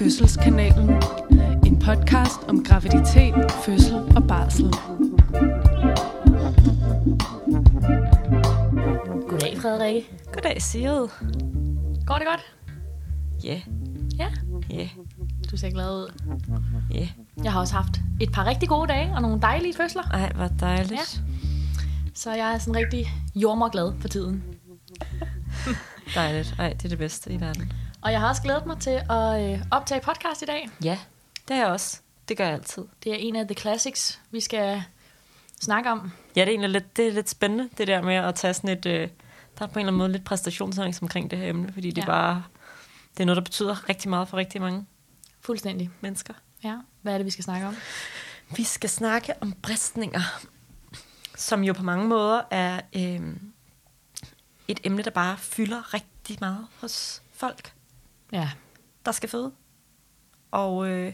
Fødselskanalen. En podcast om graviditet, fødsel og barsel. Goddag, Frederik. Goddag, Sigrid. Går det godt? Ja, Ja. ja, Du ser glad ud. ja. Jeg har også haft et par rigtig gode dage og nogle dejlige fødsler. Ej, hvor dejligt. Så jeg er sådan rigtig jordmorglad for tiden. Dejligt. Ej, det er det bedste i verden. Og jeg har også glædet mig til at øh, optage podcast i dag. Ja, det er jeg også. Det gør jeg altid. Det er en af the classics, vi skal snakke om. Ja, det er egentlig lidt, det er lidt spændende, det der med at tage sådan et... Øh, der er på en eller anden måde lidt præstationsangst omkring det her emne, fordi det Ja. er bare... Det er noget, der betyder rigtig meget for rigtig mange Fuldstændig. mennesker. Ja. Hvad er det, vi skal snakke om? Vi skal snakke om bristninger, som jo på mange måder er øh, et emne, der bare fylder rigtig meget hos folk. Ja. der skal føde. Og, øh,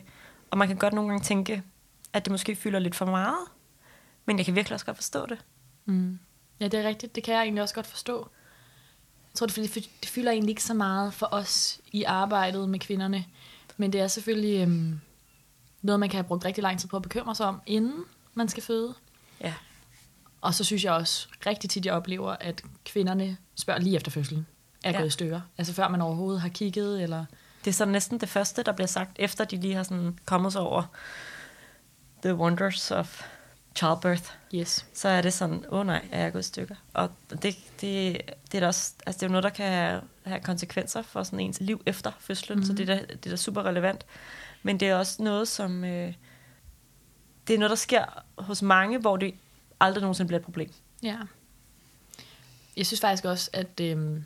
og man kan godt nogle gange tænke, at det måske fylder lidt for meget. Men jeg kan virkelig også godt forstå det. Mm. Ja, det er rigtigt. Det kan jeg egentlig også godt forstå. Jeg tror, det, er fylder egentlig ikke så meget for os i arbejdet med kvinderne. Men det er selvfølgelig øhm, noget, man kan have brugt rigtig lang tid på at bekymre sig om, inden man skal føde. Ja. Og så synes jeg også rigtig tit, jeg oplever, at kvinderne spørger lige efter fødslen. Er Ja. gået i stykker. Altså før man overhovedet har kigget, eller... Det er så næsten det første, der bliver sagt, efter de lige har sådan kommet sig over the wonders of childbirth. Yes. Så er det sådan, åh oh, nej, er jeg gået i stykker? Og det, det, det, er da også, altså det er jo noget, der kan have, have konsekvenser for sådan ens liv efter fødslen, mm-hmm. så det er, da, det er da super relevant. Men det er også noget, som... Øh, det er noget, der sker hos mange, hvor det aldrig nogensinde bliver et problem. Ja. Jeg synes faktisk også, at øhm,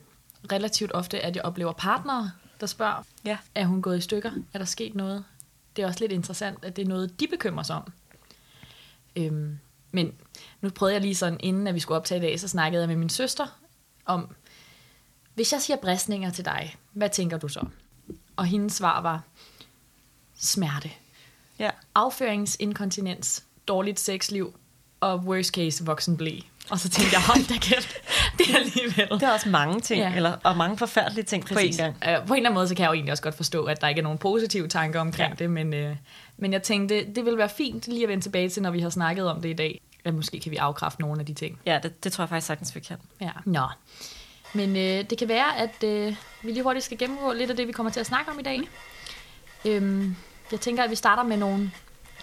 relativt ofte, at jeg oplever partnere, der spørger, Ja. er hun gået i stykker? Er der sket noget? Det er også lidt interessant, at det er noget, de bekymrer sig om. Øhm, men nu prøvede jeg lige sådan, inden at vi skulle optage i dag, så snakkede jeg med min søster om, hvis jeg siger bristninger til dig, hvad tænker du så? Og hendes svar var, smerte, Ja. afføringsinkontinens, dårligt sexliv og worst case voksenblæ. Og så tænkte jeg, hold da kæft, det er alligevel. Det er også mange ting, Ja. eller, og mange forfærdelige ting Præcis. på en gang. Øh, på en eller anden måde, så kan jeg jo egentlig også godt forstå, at der ikke er nogen positive tanker omkring ja. Det, men, øh, men jeg tænkte, det vil være fint lige at vende tilbage til, når vi har snakket om det i dag. At måske kan vi afkræfte nogle af de ting. Ja, det, det tror jeg faktisk sagtens, vi kan. Ja. Nå. Men øh, det kan være, at øh, vi lige hurtigt skal gennemgå lidt af det, vi kommer til at snakke om i dag. Øhm, jeg tænker, at vi starter med nogle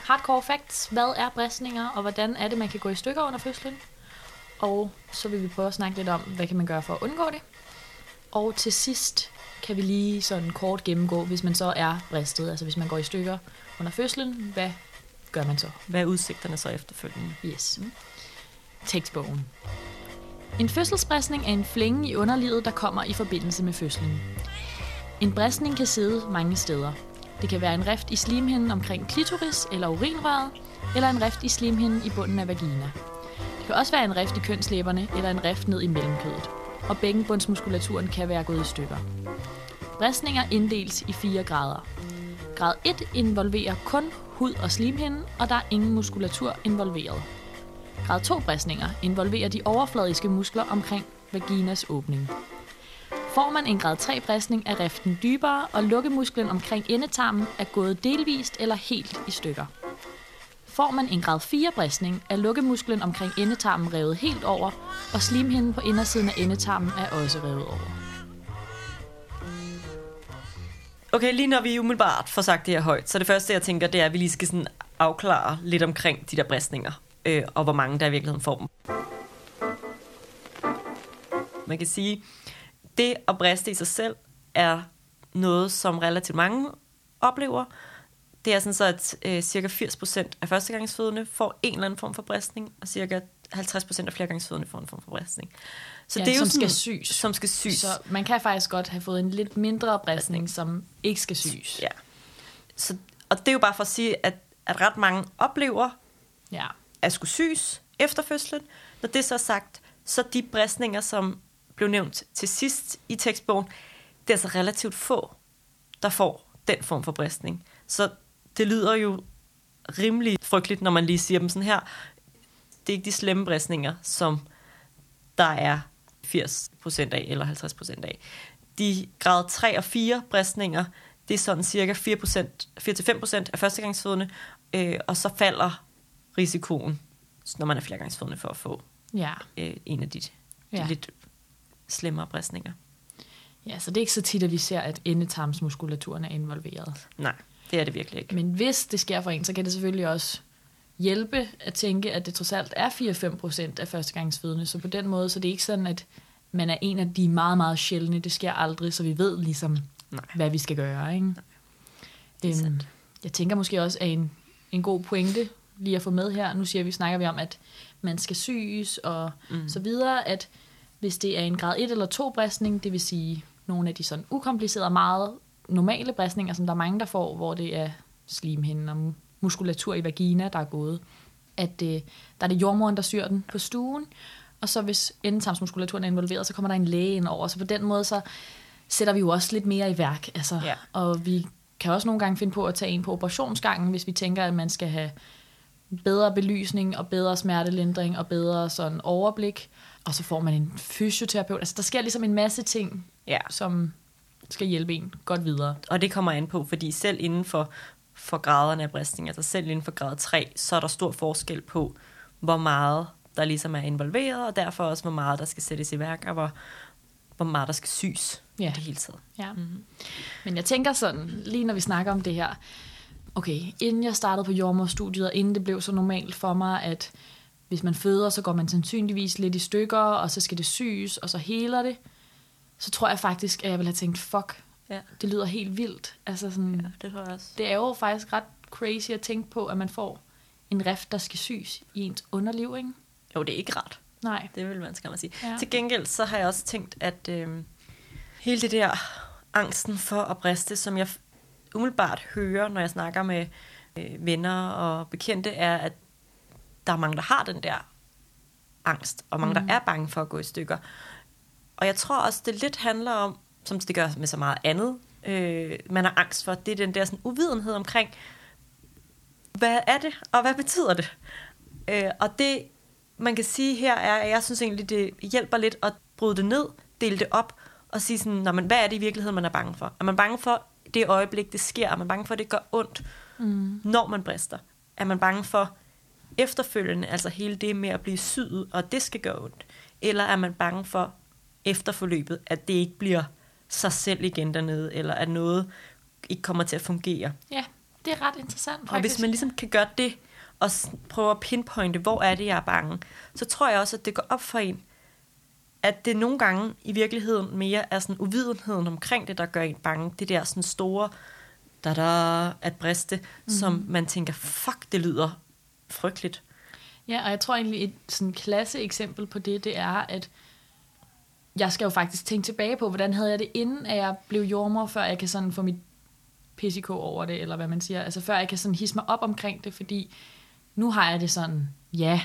hardcore facts. Hvad er bristninger, og hvordan er det, man kan gå i stykker under fødslen? Og så vil vi prøve at snakke lidt om, hvad kan man gøre for at undgå det. Og til sidst kan vi lige sådan kort gennemgå, hvis man så er bristet, altså hvis man går i stykker under fødslen, hvad gør man så? Hvad er udsigterne så efterfølgende? Yes. Tekstbogen. En fødselsbristning er en flænge i underlivet, der kommer i forbindelse med fødslen. En bristning kan sidde mange steder. Det kan være en rift i slimhinden omkring klitoris eller urinrøret, eller en rift i slimhinden i bunden af vagina. Kan også være en rift i kønslæberne eller en rift ned i mellemkødet. Og bækkenbundsmuskulaturen kan være gået i stykker. Bristninger inddeles i fire grader. Grad 1 involverer kun hud og slimhinde, og der er ingen muskulatur involveret. Grad 2 bristninger involverer de overfladiske muskler omkring vaginas åbning. Får man en grad 3 bristning er riften dybere, og lukkemusklen omkring endetarmen er gået delvist eller helt i stykker. Får man en grad 4 bristning, er lukkemusklen omkring endetarmen revet helt over, og slimhinden på indersiden af endetarmen er også revet over. Okay, lige når vi umiddelbart får sagt det her højt, så det første, jeg tænker, det er, at vi lige skal sådan afklare lidt omkring de der bristninger, øh, og hvor mange der i virkeligheden får dem. Man kan sige, det at briste i sig selv er noget, som relativt mange oplever. Det er sådan så, at øh, cirka 80% af førstegangsfødende får en eller anden form for bristning, og cirka 50% af flergangsfødende får en form for bristning. Så Ja, det er jo som skal sådan, sys. Som skal sys. Så man kan faktisk godt have fået en lidt mindre bristning, som ikke skal sys. Ja. Så, og det er jo bare for at sige, at, at ret mange oplever ja. at skulle sys efter fødslen. Når det så er sagt, så de bristninger, som blev nævnt til sidst i tekstbogen, det er altså relativt få, der får den form for bristning. Så det lyder jo rimelig frygteligt, når man lige siger dem sådan her. Det er ikke de slemme bristninger, som der er 80% af eller 50% af. De grad 3 og 4 bristninger, Det er sådan cirka 4-5% af førstegangsfødende, øh, og så falder risikoen, når man er flergangsfødende, for at få Ja. øh, en af de, de Ja. lidt slemmere bristninger. ja, så det er ikke så tit, at vi ser, at endetarmsmuskulaturen er involveret. Nej, det er det virkelig ikke. Men hvis det sker for en, så kan det selvfølgelig også hjælpe at tænke, at det trods alt er 4-5 procent af førstegangsfødende. Så på den måde, så det er ikke sådan, at man er en af de meget, meget sjældne. Det sker aldrig, så vi ved ligesom, Nej. hvad vi skal gøre. Ikke? det er Øhm, sandt. jeg tænker måske også, at en, en god pointe lige at få med her, nu siger vi, snakker vi om, at man skal syes og mm. så videre, at hvis det er en grad 1 eller 2 bristning, det vil sige nogle af de sådan ukomplicerede meget normale bristninger, som der er mange, der får, hvor det er slimhinden og muskulatur i vagina, der er gået, at øh, der er det jordmoren, der syr den på stuen, og så hvis endetarmsmuskulaturen er involveret, så kommer der en læge ind over, så på den måde, så sætter vi jo også lidt mere i værk, altså, Ja. og vi kan også nogle gange finde på at tage en på operationsgangen, hvis vi tænker, at man skal have bedre belysning og bedre smertelindring og bedre sådan overblik, og så får man en fysioterapeut. Altså, der sker ligesom en masse ting, Ja, som skal hjælpe en godt videre. og det kommer an på, fordi selv inden for, for graderne af bristning, altså selv inden for grad 3, så er der stor forskel på, hvor meget der ligesom er involveret, og derfor også, hvor meget der skal sættes i værk, og hvor, hvor meget der skal sys Ja. det hele taget. Ja. Mm-hmm. Men jeg tænker sådan, lige når vi snakker om det her, okay, inden jeg startede på jordmorstudiet, og inden det blev så normalt for mig, at hvis man føder, så går man sandsynligvis lidt i stykker, og så skal det syes, og så heler det, så tror jeg faktisk, at jeg ville have tænkt, fuck, Ja, det lyder helt vildt. Altså sådan, ja det tror jeg også. det er jo faktisk ret crazy at tænke på, at man får en rift, der skal syes i ens underliv, ikke? Jo, det er ikke rart. Nej. Det vil man skal man sige. Ja. Til gengæld så har jeg også tænkt, at øh, hele det der angsten for at briste, som jeg umiddelbart hører, når jeg snakker med øh, venner og bekendte, er, at der er mange, der har den der angst, og mange, mm. der er bange for at gå i stykker. Og jeg tror også, det lidt handler om, som det gør med så meget andet, øh, man har angst for, det er den der sådan, uvidenhed omkring, hvad er det, og hvad betyder det? Øh, og det, man kan sige her, er, at jeg synes egentlig, det hjælper lidt at bryde det ned, dele det op, og sige sådan, Nå, men hvad er det i virkeligheden, man er bange for? Er man bange for det øjeblik, det sker? Er man bange for, at det gør ondt, mm. når man brister? Er man bange for efterfølgende, altså hele det med at blive syet, og det skal gøre ondt? Eller er man bange for efterforløbet, at det ikke bliver sig selv igen dernede, eller at noget ikke kommer til at fungere? Ja, det er ret interessant faktisk. Og hvis man ligesom kan gøre det, og prøve at pinpointe, hvor er det, jeg er bange, så tror jeg også, at det går op for en, at det nogle gange i virkeligheden mere er sådan uvidenheden omkring det, der gør en bange. Det der sådan store, da da at briste, mm-hmm. som man tænker, fuck, det lyder frygteligt. Ja, og jeg tror egentlig, et sådan klasse eksempel på det, det er, at jeg skal jo faktisk tænke tilbage på, hvordan havde jeg det, inden at jeg blev jordmor, før jeg kan sådan få mit PCK over det, eller hvad man siger. Altså før jeg kan sådan hisse mig op omkring det, fordi nu har jeg det sådan, ja,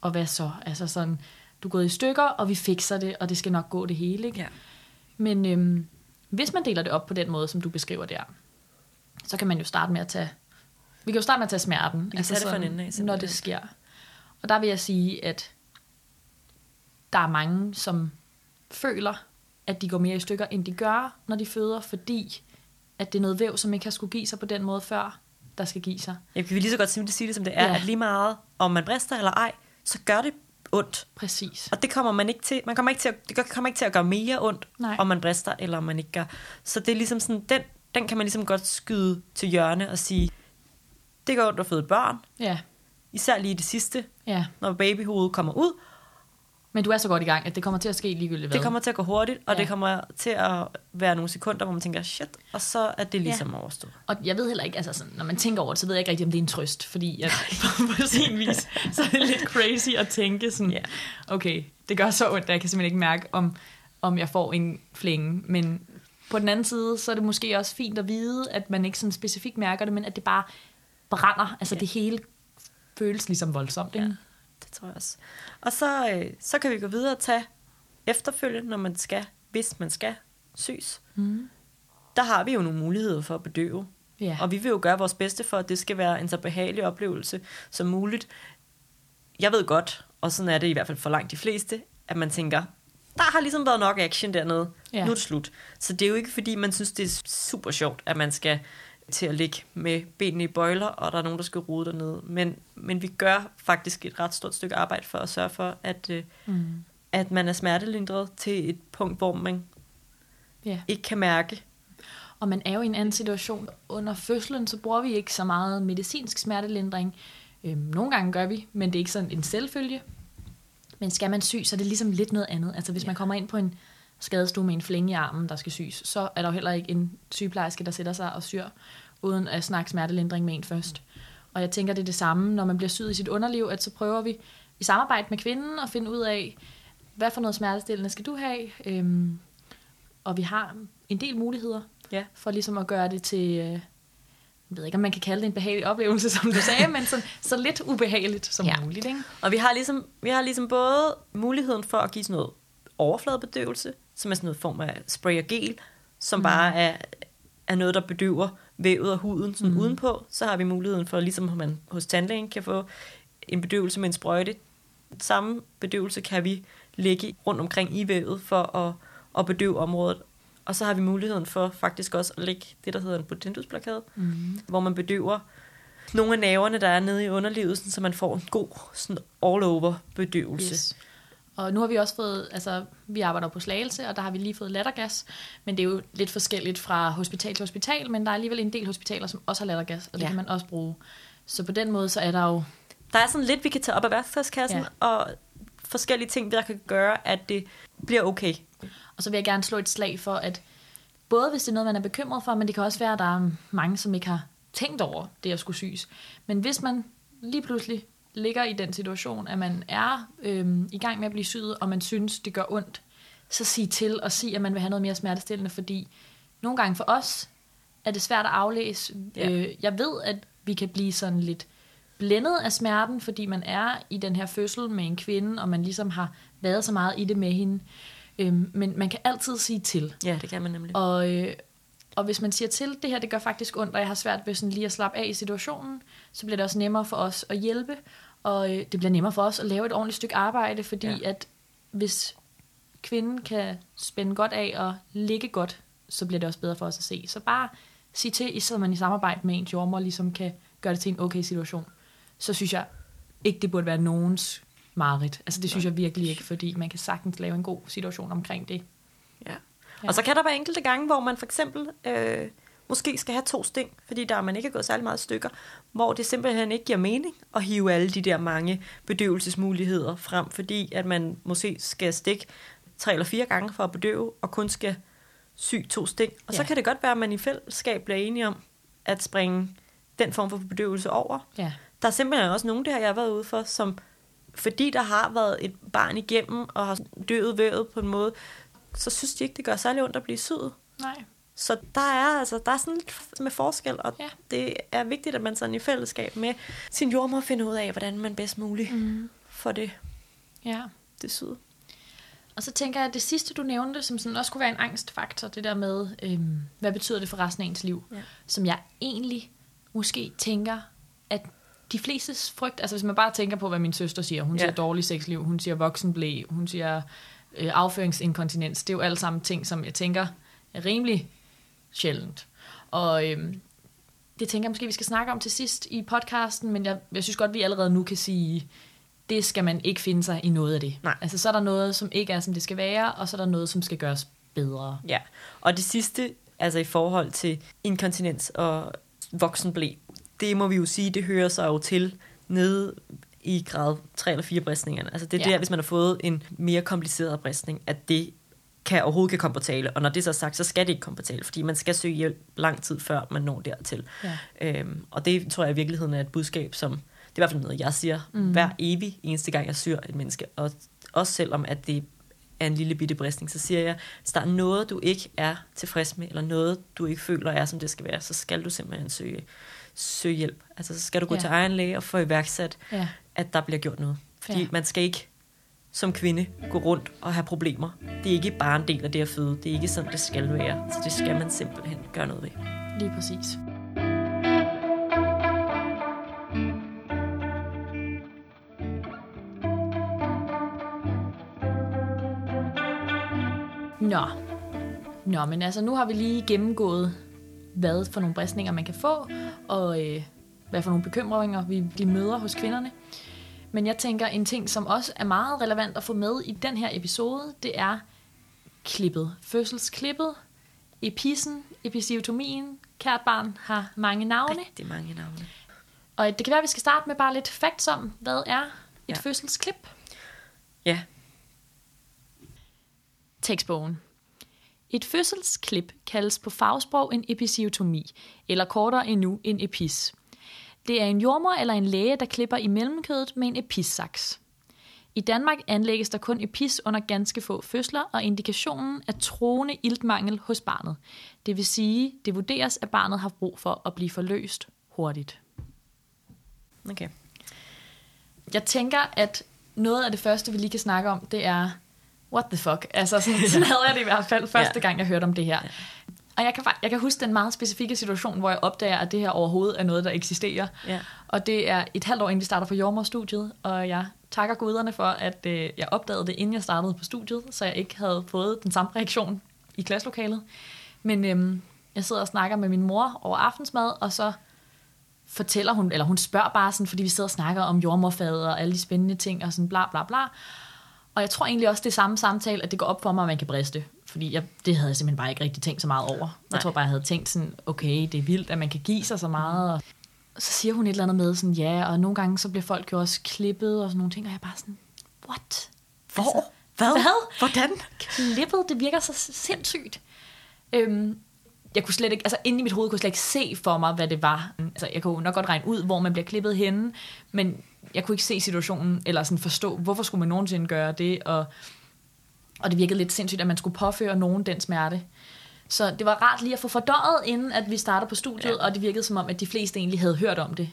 og hvad så? Altså sådan, du er gået i stykker, og vi fikser det, og det skal nok gå det hele, ikke? Ja. Men øhm, hvis man deler det op på den måde, som du beskriver der, så kan man jo starte med at tage... Vi kan jo starte med at tage smerten. kan tage det fra en ende når det sker. Og der vil jeg sige, at der er mange, som føler, at de går mere i stykker, end de gør, når de føder, fordi at det er noget væv, som ikke har skulle give sig på den måde før, der skal give sig. Jeg kan lige så godt simpelthen sige det, som det er, Ja. at lige meget, om man brister eller ej, så gør det ondt. Præcis. Og det kommer man ikke til. Man kommer ikke til at, det kommer ikke til at gøre mere ondt, Nej. om man brister, eller om man ikke gør. Så det er ligesom sådan, den, den kan man ligesom godt skyde til hjørne og sige, det gør ondt at føde børn, Ja, især lige det sidste, ja. når babyhovedet kommer ud. Men du er så godt i gang, at det kommer til at ske ligegyldigt hvad. Det kommer til at gå hurtigt, og Ja. det kommer til at være nogle sekunder, hvor man tænker, shit, og så er det ligesom ja. overstået. Og jeg ved heller ikke, altså sådan, når man tænker over det, så ved jeg ikke rigtig, om det er en trøst, fordi at, på sin vis, så er det lidt crazy at tænke sådan, Ja. okay, det gør så ondt, at jeg kan simpelthen ikke mærke, om, om jeg får en flænge, men på den anden side, så er det måske også fint at vide, at man ikke sådan specifikt mærker det, men at det bare brænder, altså Ja. det hele føles ligesom voldsomt, ikke? Ja. Tror jeg også. Og så, øh, så kan vi gå videre og tage efterfølgende, når man skal, hvis man skal sys. Mm. Der har vi jo nogle muligheder for at bedøve. Ja. Og vi vil jo gøre vores bedste for, at det skal være en så behagelig oplevelse som muligt. Jeg ved godt, og sådan er det i hvert fald for langt de fleste, at man tænker, der har ligesom været nok action dernede. Ja. Nu er det slut. Så det er jo ikke, fordi man synes, det er super sjovt, at man skal til at ligge med benene i bøjler, og der er nogen, der skal rode dernede. Men, men vi gør faktisk et ret stort stykke arbejde for at sørge for, at, øh, Mm. at man er smertelindret til et punkt, hvor man Ja. ikke kan mærke. Og man er jo i en anden situation. Under fødslen, så bruger vi ikke så meget medicinsk smertelindring. Øhm, nogle gange gør vi, men det er ikke sådan en selvfølge. Men skal man sy, så er det ligesom lidt noget andet. Altså hvis Ja. man kommer ind på en skadestue med en flænge i armen, der skal sys, så er der jo heller ikke en sygeplejerske, der sætter sig og syr, uden at snakke smertelindring med en først. Og jeg tænker, det er det samme, når man bliver syet i sit underliv, at så prøver vi i samarbejde med kvinden at finde ud af, hvad for noget smertestillende skal du have? Øhm, og vi har en del muligheder Ja. for ligesom at gøre det til, øh, jeg ved ikke, om man kan kalde det en behagelig oplevelse, som du sagde, men så, så lidt ubehageligt som ja. muligt. Ikke? Og vi har, ligesom, vi har ligesom både muligheden for at give sådan noget overfladebedøvelse, som er sådan noget form af spray og gel, som mm. bare er, er noget, der bedøver vævet og huden sådan mm. Udenpå. Så har vi muligheden for, ligesom man hos tandlægen kan få en bedøvelse med en sprøjte. Samme bedøvelse kan vi lægge rundt omkring i vævet for at, at bedøve området. Og så har vi muligheden for faktisk også at lægge det, der hedder en potendusblokade, Mm. hvor man bedøver nogle af nerverne, der er nede i underlivet, sådan, så man får en god sådan all-over bedøvelse. Yes. Og nu har vi også fået, altså vi arbejder på Slagelse, og der har vi lige fået lattergas, men det er jo lidt forskelligt fra hospital til hospital, men der er alligevel en del hospitaler, som også har lattergas, og det Ja. kan man også bruge. Så på den måde, så er der jo, Der er sådan lidt, vi kan tage op af værktøjskassen. Ja. og forskellige ting, der kan gøre, at det bliver okay. og så vil jeg gerne slå et slag for, at både hvis det er noget, man er bekymret for, men det kan også være, at der er mange, som ikke har tænkt over det at skulle syes. Men hvis man lige pludselig ligger i den situation, at man er øhm, i gang med at blive syet, og man synes, det gør ondt, så sig til og sig, at man vil have noget mere smertestillende, fordi nogle gange for os er det svært at aflæse. Ja. Øh, jeg ved, at vi kan blive sådan lidt blændet af smerten, fordi man er i den her fødsel med en kvinde, og man ligesom har været så meget i det med hende. Øhm, men man kan altid sige til. Ja, det kan man nemlig. Og, øh, og hvis man siger til, det her det gør faktisk ondt, og jeg har svært ved sådan lige at slappe af i situationen, så bliver det også nemmere for os at hjælpe, og øh, det bliver nemmere for os at lave et ordentligt stykke arbejde, fordi Ja. at hvis kvinden kan spænde godt af og ligge godt, så bliver det også bedre for os at se. Så bare sig til, så man i samarbejde med ens jordmor ligesom kan gøre det til en okay situation. Så synes jeg ikke, det burde være nogens mareridt. Altså det synes jeg virkelig ikke, fordi man kan sagtens lave en god situation omkring det. Ja. Ja. Og så kan der være enkelte gange, hvor man for eksempel øh, måske skal have to sting, fordi der man ikke er gået særlig meget stykker, hvor det simpelthen ikke giver mening at hive alle de der mange bedøvelsesmuligheder frem, fordi at man måske skal stikke tre eller fire gange for at bedøve, og kun skal sy to sting. Og så Ja. kan det godt være, at man i fællesskab bliver enige om at springe den form for bedøvelse over. Ja. Der er simpelthen også nogen, det har jeg været ude for, som fordi der har været et barn igennem, og har døet vævet på en måde, så synes de ikke, det gør særlig ondt at blive syet. Nej. Så der er, altså, der er sådan lidt med forskel, og Ja. det er vigtigt, at man sådan i fællesskab med sin jordmor finder ud af, hvordan man bedst muligt Mm. får det, Ja. det syet. Og så tænker jeg, at det sidste, du nævnte, som sådan også kunne være en angstfaktor, det der med, øhm, hvad betyder det for resten af ens liv, Ja. som jeg egentlig måske tænker, at de flestes frygt, altså hvis man bare tænker på, hvad min søster siger, hun Ja. siger dårlig sexliv, hun siger voksenblæ, hun siger øh, afføringsinkontinens, det er jo alle sammen ting, som jeg tænker er rimelig sjældent. Og øhm, det tænker jeg måske, vi skal snakke om til sidst i podcasten, men jeg, jeg synes godt, vi allerede nu kan sige, det skal man ikke finde sig i noget af det. Nej. Altså så er der noget, som ikke er, som det skal være, og så er der noget, som skal gøres bedre. Ja, og det sidste, altså i forhold til inkontinens og voksenblæ, det må vi jo sige, det hører sig jo til nede i grad 3 eller 4 bristningerne. Altså det er Ja. der, hvis man har fået en mere kompliceret bristning, at det kan overhovedet ikke komme på tale. Og når det så er sagt, så skal det ikke komme på tale, fordi man skal søge hjælp lang tid før man når dertil. Ja. Øhm, og det tror jeg i virkeligheden er et budskab, som, det er i hvert fald noget, jeg siger. Mm. hver evig eneste gang, jeg syr et menneske. Og også selvom, at det er en lille bitte bristning, så siger jeg, hvis der er noget, du ikke er tilfreds med, eller noget, du ikke føler er, som det skal være, så skal du simpelthen søge, søge hjælp. Altså, så skal du gå Ja. til egen læge og få iværksat, Ja. at der bliver gjort noget. Fordi Ja. man skal ikke som kvinde gå rundt og have problemer. Det er ikke bare en del af det at føde. Det er ikke sådan, det skal være. Så det skal man simpelthen gøre noget ved. Lige præcis. Nå, men altså, nu har vi lige gennemgået, hvad for nogle bristninger man kan få, og øh, hvad for nogle bekymringer vi, de møder hos kvinderne. Men jeg tænker, en ting, som også er meget relevant at få med i den her episode, det er klippet. Fødselsklippet, epissen, episiotomien, kært barn har mange navne. Rigtig mange navne. Og det kan være, at vi skal starte med bare lidt facts om, hvad er et Ja. fødselsklip? Ja, Tekstbogen. Et fødselsklip kaldes på fagsprog en episiotomi, eller kortere endnu en epis. Det er en jordmor eller en læge, der klipper i mellemkødet med en epissaks. I Danmark anlægges der kun epis under ganske få fødsler, og indikationen er troende iltmangel hos barnet. Det vil sige, det vurderes, at barnet har brug for at blive forløst hurtigt. okay. Jeg tænker, at noget af det første, vi lige kan snakke om, det er, what the fuck? Altså, sådan, sådan havde jeg det i hvert fald første gang, jeg hørte om det her. Og jeg kan, jeg kan huske den meget specifikke situation, hvor jeg opdager, at det her overhovedet er noget, der eksisterer. Ja. Og det er et halvt år, inden vi starter på jordmorstudiet, og jeg takker guderne for, at øh, jeg opdagede det, inden jeg startede på studiet, så jeg ikke havde fået den samme reaktion i klasselokalet. Men øhm, jeg sidder og snakker med min mor over aftensmad, og så fortæller hun, eller hun spørger bare sådan, fordi vi sidder og snakker om jordmorfaget og alle de spændende ting, og sådan bla bla bla. Og jeg tror egentlig også, det er samme samtale, at det går op for mig, at man kan briste. Fordi jeg, det havde jeg simpelthen bare ikke rigtig tænkt så meget over. Nej. Jeg tror bare, jeg havde tænkt sådan, okay, det er vildt, at man kan give sig så meget. Og så siger hun et eller andet med sådan, ja, og nogle gange så bliver folk jo også klippet og sådan nogle ting, og jeg bare sådan, what? Hvor? Altså, Hvad? Hvad? Hvordan? klippet, det virker så sindssygt. Øhm, jeg kunne slet ikke, altså inde i mit hoved kunne jeg slet ikke se for mig, hvad det var. Altså, jeg kunne nok godt regne ud, hvor man bliver klippet henne, men jeg kunne ikke se situationen, eller sådan forstå, hvorfor skulle man nogensinde gøre det, og, og det virkede lidt sindssygt, at man skulle påføre nogen den smerte. Så det var rart lige at få fordøjet, inden at vi startede på studiet, ja. Og det virkede som om, at de fleste egentlig havde hørt om det.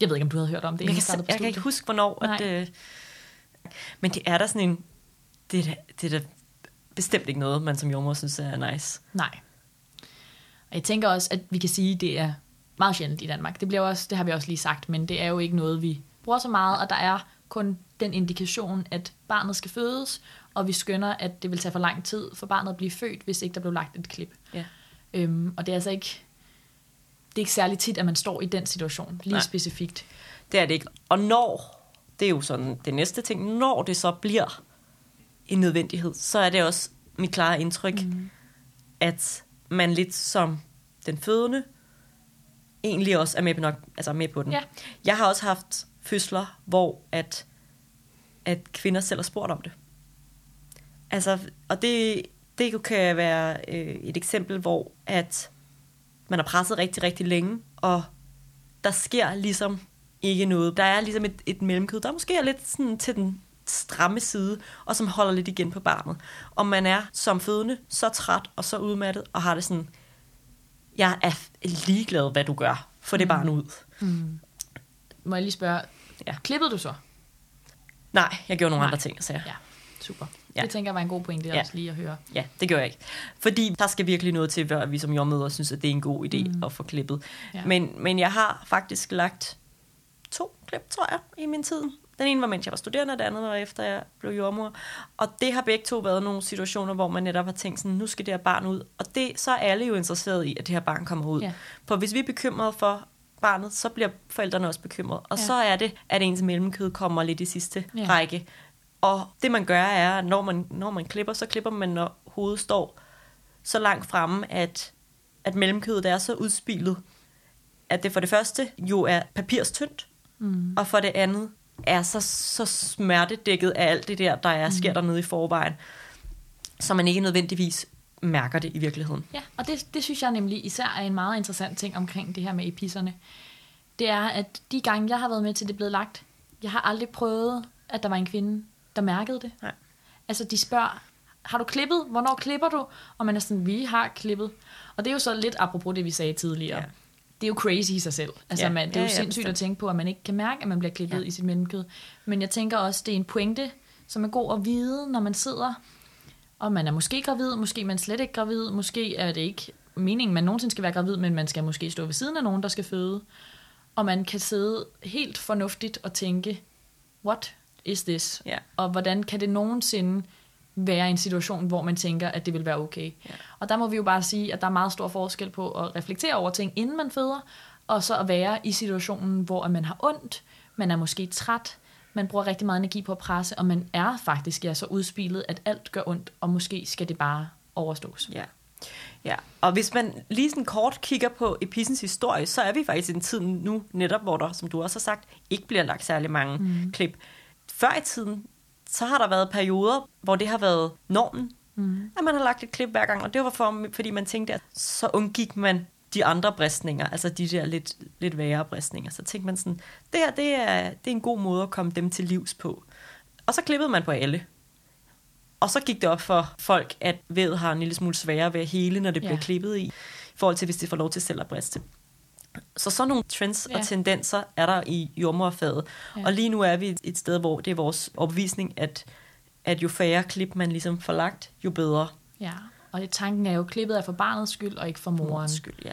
Jeg ved ikke, om du havde hørt om det, Jeg inden kan, vi startede på jeg kan studiet. ikke huske, hvornår. At, øh, men det er der sådan en... Det er, da, det er da bestemt ikke noget, man som jordmor synes er nice. Nej. Og jeg tænker også, at vi kan sige, at det er meget sjældent i Danmark. Det, bliver også, det har vi også lige sagt, men det er jo ikke noget, vi bruger så meget, og der er kun den indikation, at barnet skal fødes, og vi skønner, at det vil tage for lang tid for barnet at blive født, hvis ikke der blev lagt et klip. Ja. Øhm, og det er altså ikke, det er ikke særlig tit, at man står i den situation, lige Nej. specifikt. Det er det ikke. Og når, det er jo sådan det næste ting, når det så bliver en nødvendighed, så er det også mit klare indtryk, mm. at man lidt som den fødende egentlig også er med på, nok, altså med på den. Ja. Jeg har også haft fødsler, hvor at, at kvinder selv har spurgt om det. Altså, og det, det kan være øh, et eksempel, hvor at man har presset rigtig, rigtig længe, og der sker ligesom ikke noget. Der er ligesom et, et mellemkød, der måske er lidt sådan til den stramme side, og som holder lidt igen på barnet. Og man er som fødende så træt og så udmattet, og har det sådan, jeg er ligeglad, hvad du gør. Få det barn ud. Må jeg lige spørge, Ja. klippede du så? Nej, jeg gjorde nogle Nej. andre ting, så jeg, Ja, super. Ja. Det tænker jeg var en god pointe Ja. også lige at høre. Ja, det gør jeg ikke. Fordi der skal virkelig noget til, før vi som jordmøder synes, at det er en god idé mm. at få klippet. Ja. Men, men jeg har faktisk lagt to klip, tror jeg, i min tid. Den ene var, mens jeg var studerende, og det andet var, efter jeg blev jordmor. Og det har begge to været nogle situationer, hvor man netop har tænkt sådan, nu skal det her barn ud. Og det, så er alle jo interesseret i, at det her barn kommer ud. Ja. For hvis vi er bekymrede for barnet, så bliver forældrene også bekymrede. Og Ja. så er det, at ens mellemkød kommer lidt i sidste Ja. række. Og det man gør er, at når man, når man klipper, så klipper man, når hovedet står så langt fremme, at, at mellemkødet er så udspilet, at det for det første jo er papirstyndt, mm. og for det andet er så, så smertedækket af alt det der, der er, sker dernede i forvejen, så man ikke nødvendigvis mærker det i virkeligheden. Ja, og det, det synes jeg nemlig især er en meget interessant ting omkring det her med episserne. Det er, at de gange, jeg har været med til, det er blevet lagt, jeg har aldrig prøvet, at der var en kvinde, der mærkede det. Nej. Altså, de spørger, har du klippet? Hvornår klipper du? Og man er sådan, vi har klippet. Og det er jo så lidt apropos det, vi sagde tidligere. Ja. Det er jo crazy i sig selv. Altså, Ja. man, det er jo Ja, ja, sindssygt at tænke på, at man ikke kan mærke, at man bliver klippet Ja. i sit mellemkød. Men jeg tænker også, det er en pointe, som er god at vide, når man sidder og man er måske gravid, måske man slet ikke gravid, måske er det ikke meningen, man nogensinde skal være gravid, men man skal måske stå ved siden af nogen, der skal føde. Og man kan sidde helt fornuftigt og tænke, what is this? Ja. Og hvordan kan det nogensinde være i en situation, hvor man tænker, at det vil være okay. Ja. Og der må vi jo bare sige, at der er meget stor forskel på at reflektere over ting, inden man føder, og så at være i situationen, hvor man har ondt, man er måske træt, man bruger rigtig meget energi på at presse, og man er faktisk ja, så udspilet, at alt gør ondt, og måske skal det bare overstås. Ja. Ja, og hvis man lige sådan kort kigger på epissens historie, så er vi faktisk i en tid nu netop, hvor der, som du også har sagt, ikke bliver lagt særlig mange mm. klip. Før i tiden, så har der været perioder, hvor det har været normen, mm. at man har lagt et klip hver gang, og det var for, fordi man tænkte, at så undgik man de andre bristninger, altså de der lidt, lidt værre bristninger. Så tænkte man sådan, det her det er, det er en god måde at komme dem til livs på. Og så klippede man på alle. Og så gik det op for folk, at ved har en lille smule sværere ved at hele, når det ja. bliver klippet i, i forhold til, hvis de får lov til selv at briste. Så sådan nogle trends ja. og tendenser er der i jordmorfaget. Ja. Og lige nu er vi et sted, hvor det er vores opvisning, at, at jo færre klip man ligesom får lagt, jo bedre. Ja, og tanken er jo, klippet er for barnets skyld, og ikke for morens skyld. Ja.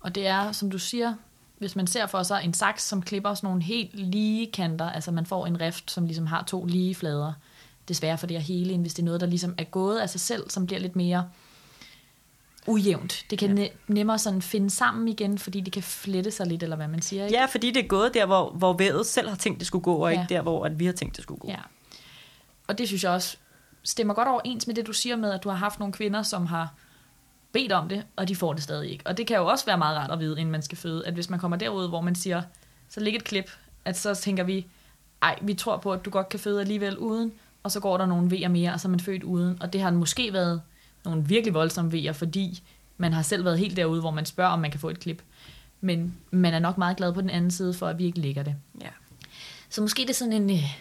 Og det er, som du siger, hvis man ser for sig en saks, som klipper sådan nogle helt lige kanter, altså man får en rift, som ligesom har to lige flader, desværre for det at hele, end hvis det er noget, der ligesom er gået af sig selv, som bliver lidt mere ujævnt. Det kan ja. nemmere sådan finde sammen igen, fordi det kan flette sig lidt, eller hvad man siger. Ikke? Ja, fordi det er gået der, hvor, hvor vævet selv har tænkt, det skulle gå, og ja. ikke der, hvor at vi har tænkt, det skulle gå. Ja. Og det synes jeg også stemmer godt overens med det, du siger med, at du har haft nogle kvinder, som har bedt om det, og de får det stadig ikke. Og det kan jo også være meget rart at vide, inden man skal føde, at hvis man kommer derud, hvor man siger, så ligger et klip, at så tænker vi, ej, vi tror på, at du godt kan føde alligevel uden, og så går der nogle vejer mere, og så er man født uden. Og det har måske været nogle virkelig voldsomme vejer, fordi man har selv været helt derude, hvor man spørger, om man kan få et klip. Men man er nok meget glad på den anden side, for at vi ikke ligger det. Ja. Så måske det er sådan en, øh,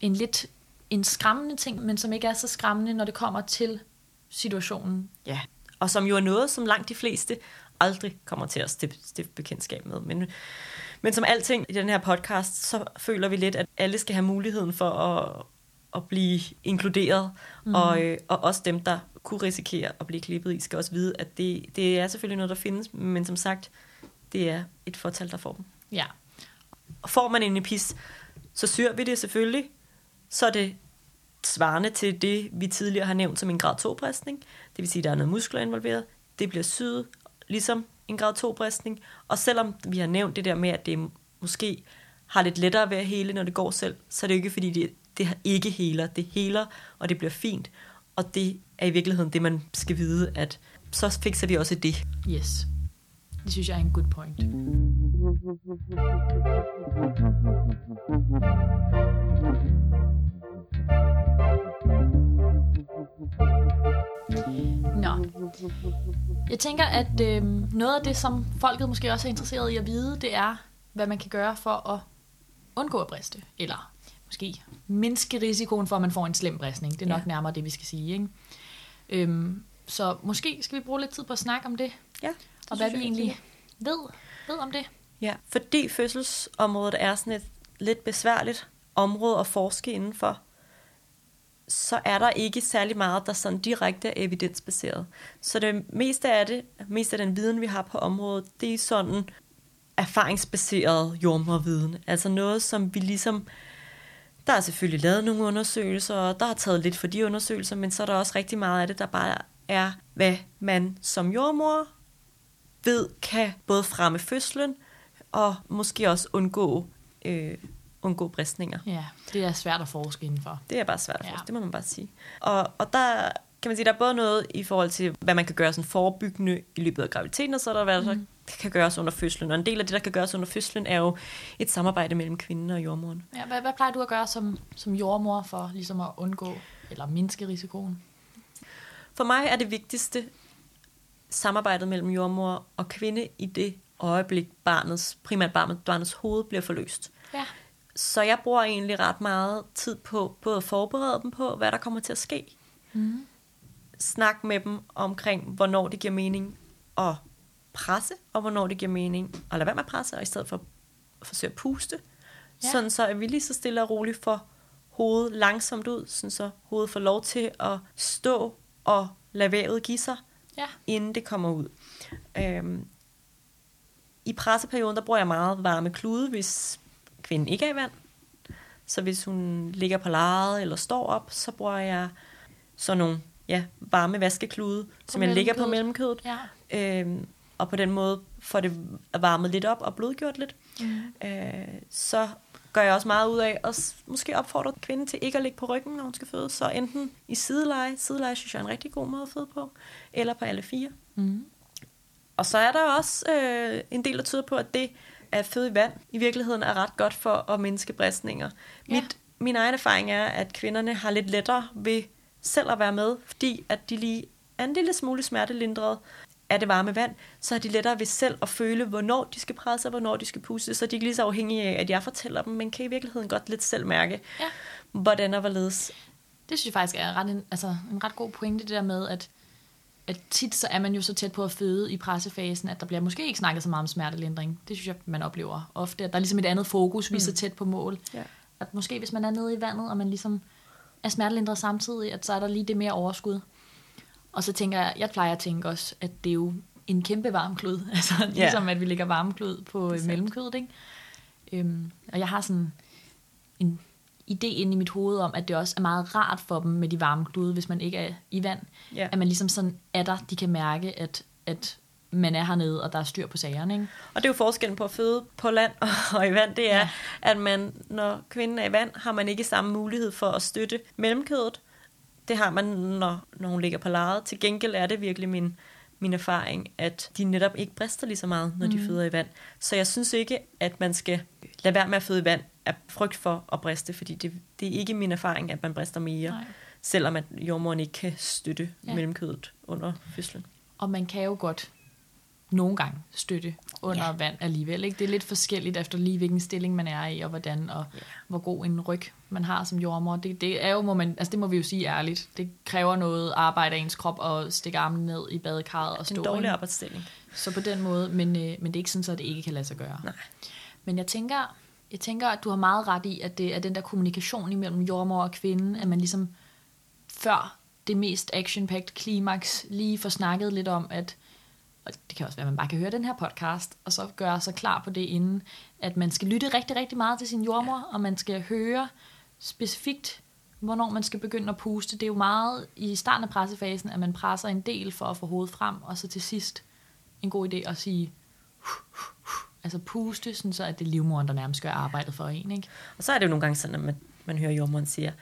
en lidt en skræmmende ting, men som ikke er så skræmmende, når det kommer til situationen. Ja, og som jo er noget, som langt de fleste aldrig kommer til at stifte bekendtskab med. Men, men som alting i den her podcast, så føler vi lidt, at alle skal have muligheden for at, at blive inkluderet, mm. og, øh, og også dem, der kunne risikere at blive klippet i, skal også vide, at det, det er selvfølgelig noget, der findes, men som sagt, det er et fortal, der får dem. Ja. Og får man en epis, så syr vi det selvfølgelig, så er det svarende til det, vi tidligere har nævnt som en grad 2-bristning. Det vil sige, at der er noget muskler involveret. Det bliver syet, ligesom en grad 2-bristning. Og selvom vi har nævnt det der med, at det måske har lidt lettere ved at hele, når det går selv, så er det ikke, fordi det, det ikke heler. Det heler, og det bliver fint. Og det er i virkeligheden det, man skal vide, at så fikser vi også det. Yes. Det synes jeg er en good point. Nå. Jeg tænker, at øh, noget af det, som folket måske også er interesseret i at vide, det er, hvad man kan gøre for at undgå at briste. Eller måske mindske risikoen for, at man får en slem bristning. Det er nok ja. nærmere det, vi skal sige. Ikke? Øhm, så måske skal vi bruge lidt tid på at snakke om det. Ja, det og hvad vi egentlig ved, ved om det. Ja, fordi fødselsområdet er sådan et lidt besværligt område at forske indenfor, så er der ikke særlig meget, der sådan direkte er evidensbaseret. Så det meste af det, mest af den viden, vi har på området, det er sådan erfaringsbaseret jordmorviden. Altså noget, som vi ligesom... Der er selvfølgelig lavet nogle undersøgelser, og der har taget lidt for de undersøgelser, men så er der også rigtig meget af det, der bare er, hvad man som jordmor ved kan både fremme fødslen, og måske også undgå øh, undgå bristninger. Ja, det er svært at forske indenfor. Det er bare svært at forske, ja. det må man bare sige. Og, og der kan man sige, der er både noget i forhold til, hvad man kan gøre sådan forebyggende i løbet af graviditeten, og så er der, hvad der mm. kan gøres under fødslen. Og en del af det, der kan gøres under fødslen, er jo et samarbejde mellem kvinden og jordmoren. Ja, hvad, hvad plejer du at gøre som, som jordmor for ligesom at undgå eller mindske risikoen? For mig er det vigtigste samarbejdet mellem jordmor og kvinde i det øjeblik, barnets, primært barnets, barnets hoved bliver forløst. Ja. Så jeg bruger egentlig ret meget tid på både at forberede dem på, hvad der kommer til at ske. Mm. Snak med dem omkring, hvornår det giver mening at presse, og hvornår det giver mening at lade være med at presse, og i stedet for at forsøge at puste. Ja. Sådan så er vi lige så stille og roligt for hovedet langsomt ud, sådan så hovedet får lov til at stå og lade vævet give sig, ja. inden det kommer ud. Øhm, I presseperioden, der bruger jeg meget varme klude, hvis kvinden ikke er i vand. Så hvis hun ligger på lejet eller står op, så bruger jeg sådan nogle ja, varme vaskeklude, som jeg lægger på mellemkødet. Ja. Øhm, og på den måde får det varmet lidt op og blodgjort lidt. Mm. Øh, så gør jeg også meget ud af at måske opfordre kvinden til ikke at ligge på ryggen, når hun skal føde. Så enten i sideleje, sideleje synes jeg er en rigtig god måde at føde på, eller på alle fire. Mm. Og så er der også øh, en del, der tyder på, at det at føde i vand i virkeligheden er ret godt for at mindske bristninger. Ja. Mit, min egen erfaring er, at kvinderne har lidt lettere ved selv at være med, fordi at de lige er en lille smule smertelindret af det varme vand, så har de lettere ved selv at føle, hvornår de skal presse og hvornår de skal puste, så de er ikke lige så afhængige af, at jeg fortæller dem, men kan i virkeligheden godt lidt selv mærke, Ja. hvordan og hvorledes. Det synes jeg faktisk er ret en, altså, en ret god pointe, det der med, at, at tit så er man jo så tæt på at føde i pressefasen, at der bliver måske ikke snakket så meget om smertelindring. Det synes jeg, man oplever ofte, at der er ligesom et andet fokus, vi er så tæt på mål. Ja. At måske hvis man er nede i vandet, og man ligesom er smertelindret samtidig, at så er der lige det mere overskud. Og så tænker jeg, jeg plejer at tænke også, at det er jo en kæmpe varmklud. Altså ligesom at vi lægger varmklud på øh, mellemkødet, ikke? Øhm, og jeg har sådan en idé inde i mit hoved om, at det også er meget rart for dem med de varme klude, hvis man ikke er i vand. Ja. At man ligesom sådan er der, de kan mærke, at, at man er hernede, og der er styr på sagerne, ikke? Og det er jo forskellen på at føde på land og i vand, det er, Ja. at man, når kvinden er i vand, har man ikke samme mulighed for at støtte mellemkødet. Det har man, når, når hun ligger på lejet. Til gengæld er det virkelig min, min erfaring, at de netop ikke brister lige så meget, når de Mm. føder i vand. Så jeg synes ikke, at man skal lade være med at føde i vand af frygt for at briste, fordi det, det er ikke min erfaring, at man brister mere, Nej. selvom at jordmoren ikke kan støtte Ja. ja. mellemkødet under fødslen. Og man kan jo godt nogle gange støtte under ja. Ja. vand alligevel. Ikke? Det er lidt forskelligt efter lige, hvilken stilling man er i, og hvordan, og Ja. hvor god en ryg man har som jordmor. Det, det er jo, må man, altså det må vi jo sige ærligt, det kræver noget arbejde af ens krop at stikke armen ned i badekarret og stå. En dårlig arbejdsstilling. Så på den måde, men, øh, men det er ikke sådan, så det ikke kan lade sig gøre. Nej. Men jeg tænker, jeg tænker, at du har meget ret i, at det er den der kommunikation imellem jordmor og kvinde, at man ligesom før det mest action klimaks lige får snakket lidt om, at og det kan også være, at man bare kan høre den her podcast, og så gøre sig klar på det inden, at man skal lytte rigtig, rigtig meget til sin jordmor, og man skal høre specifikt, hvornår man skal begynde at puste. Det er jo meget i starten af pressefasen, at man presser en del for at få hovedet frem, og så til sidst en god idé at sige, altså puste, sådan så at det er livmoren, der nærmest gør arbejdet for en, ikke? Og så er det jo nogle gange sådan, at man, man hører jordmoren siger,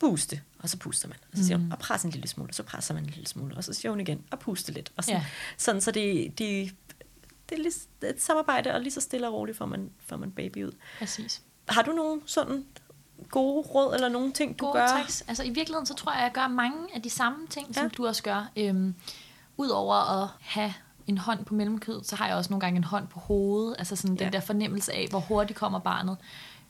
puste, og så puster man. Og så siger hun, Mm. og pres en lille smule, og så presser man en lille smule, og så siger hun igen, og puste lidt. Og sådan, Ja. sådan så det, det, det er er et samarbejde, og lige så stille og roligt får man, får man baby ud. Præcis. Har du nogle sådan gode råd, eller nogle ting, du Gode gør? tricks. Altså i virkeligheden, så tror jeg, at jeg gør mange af de samme ting, ja. som du også gør. Øhm, Udover at have en hånd på mellemkødet, så har jeg også nogle gange en hånd på hovedet. Altså sådan den Ja. der fornemmelse af, hvor hurtigt kommer barnet.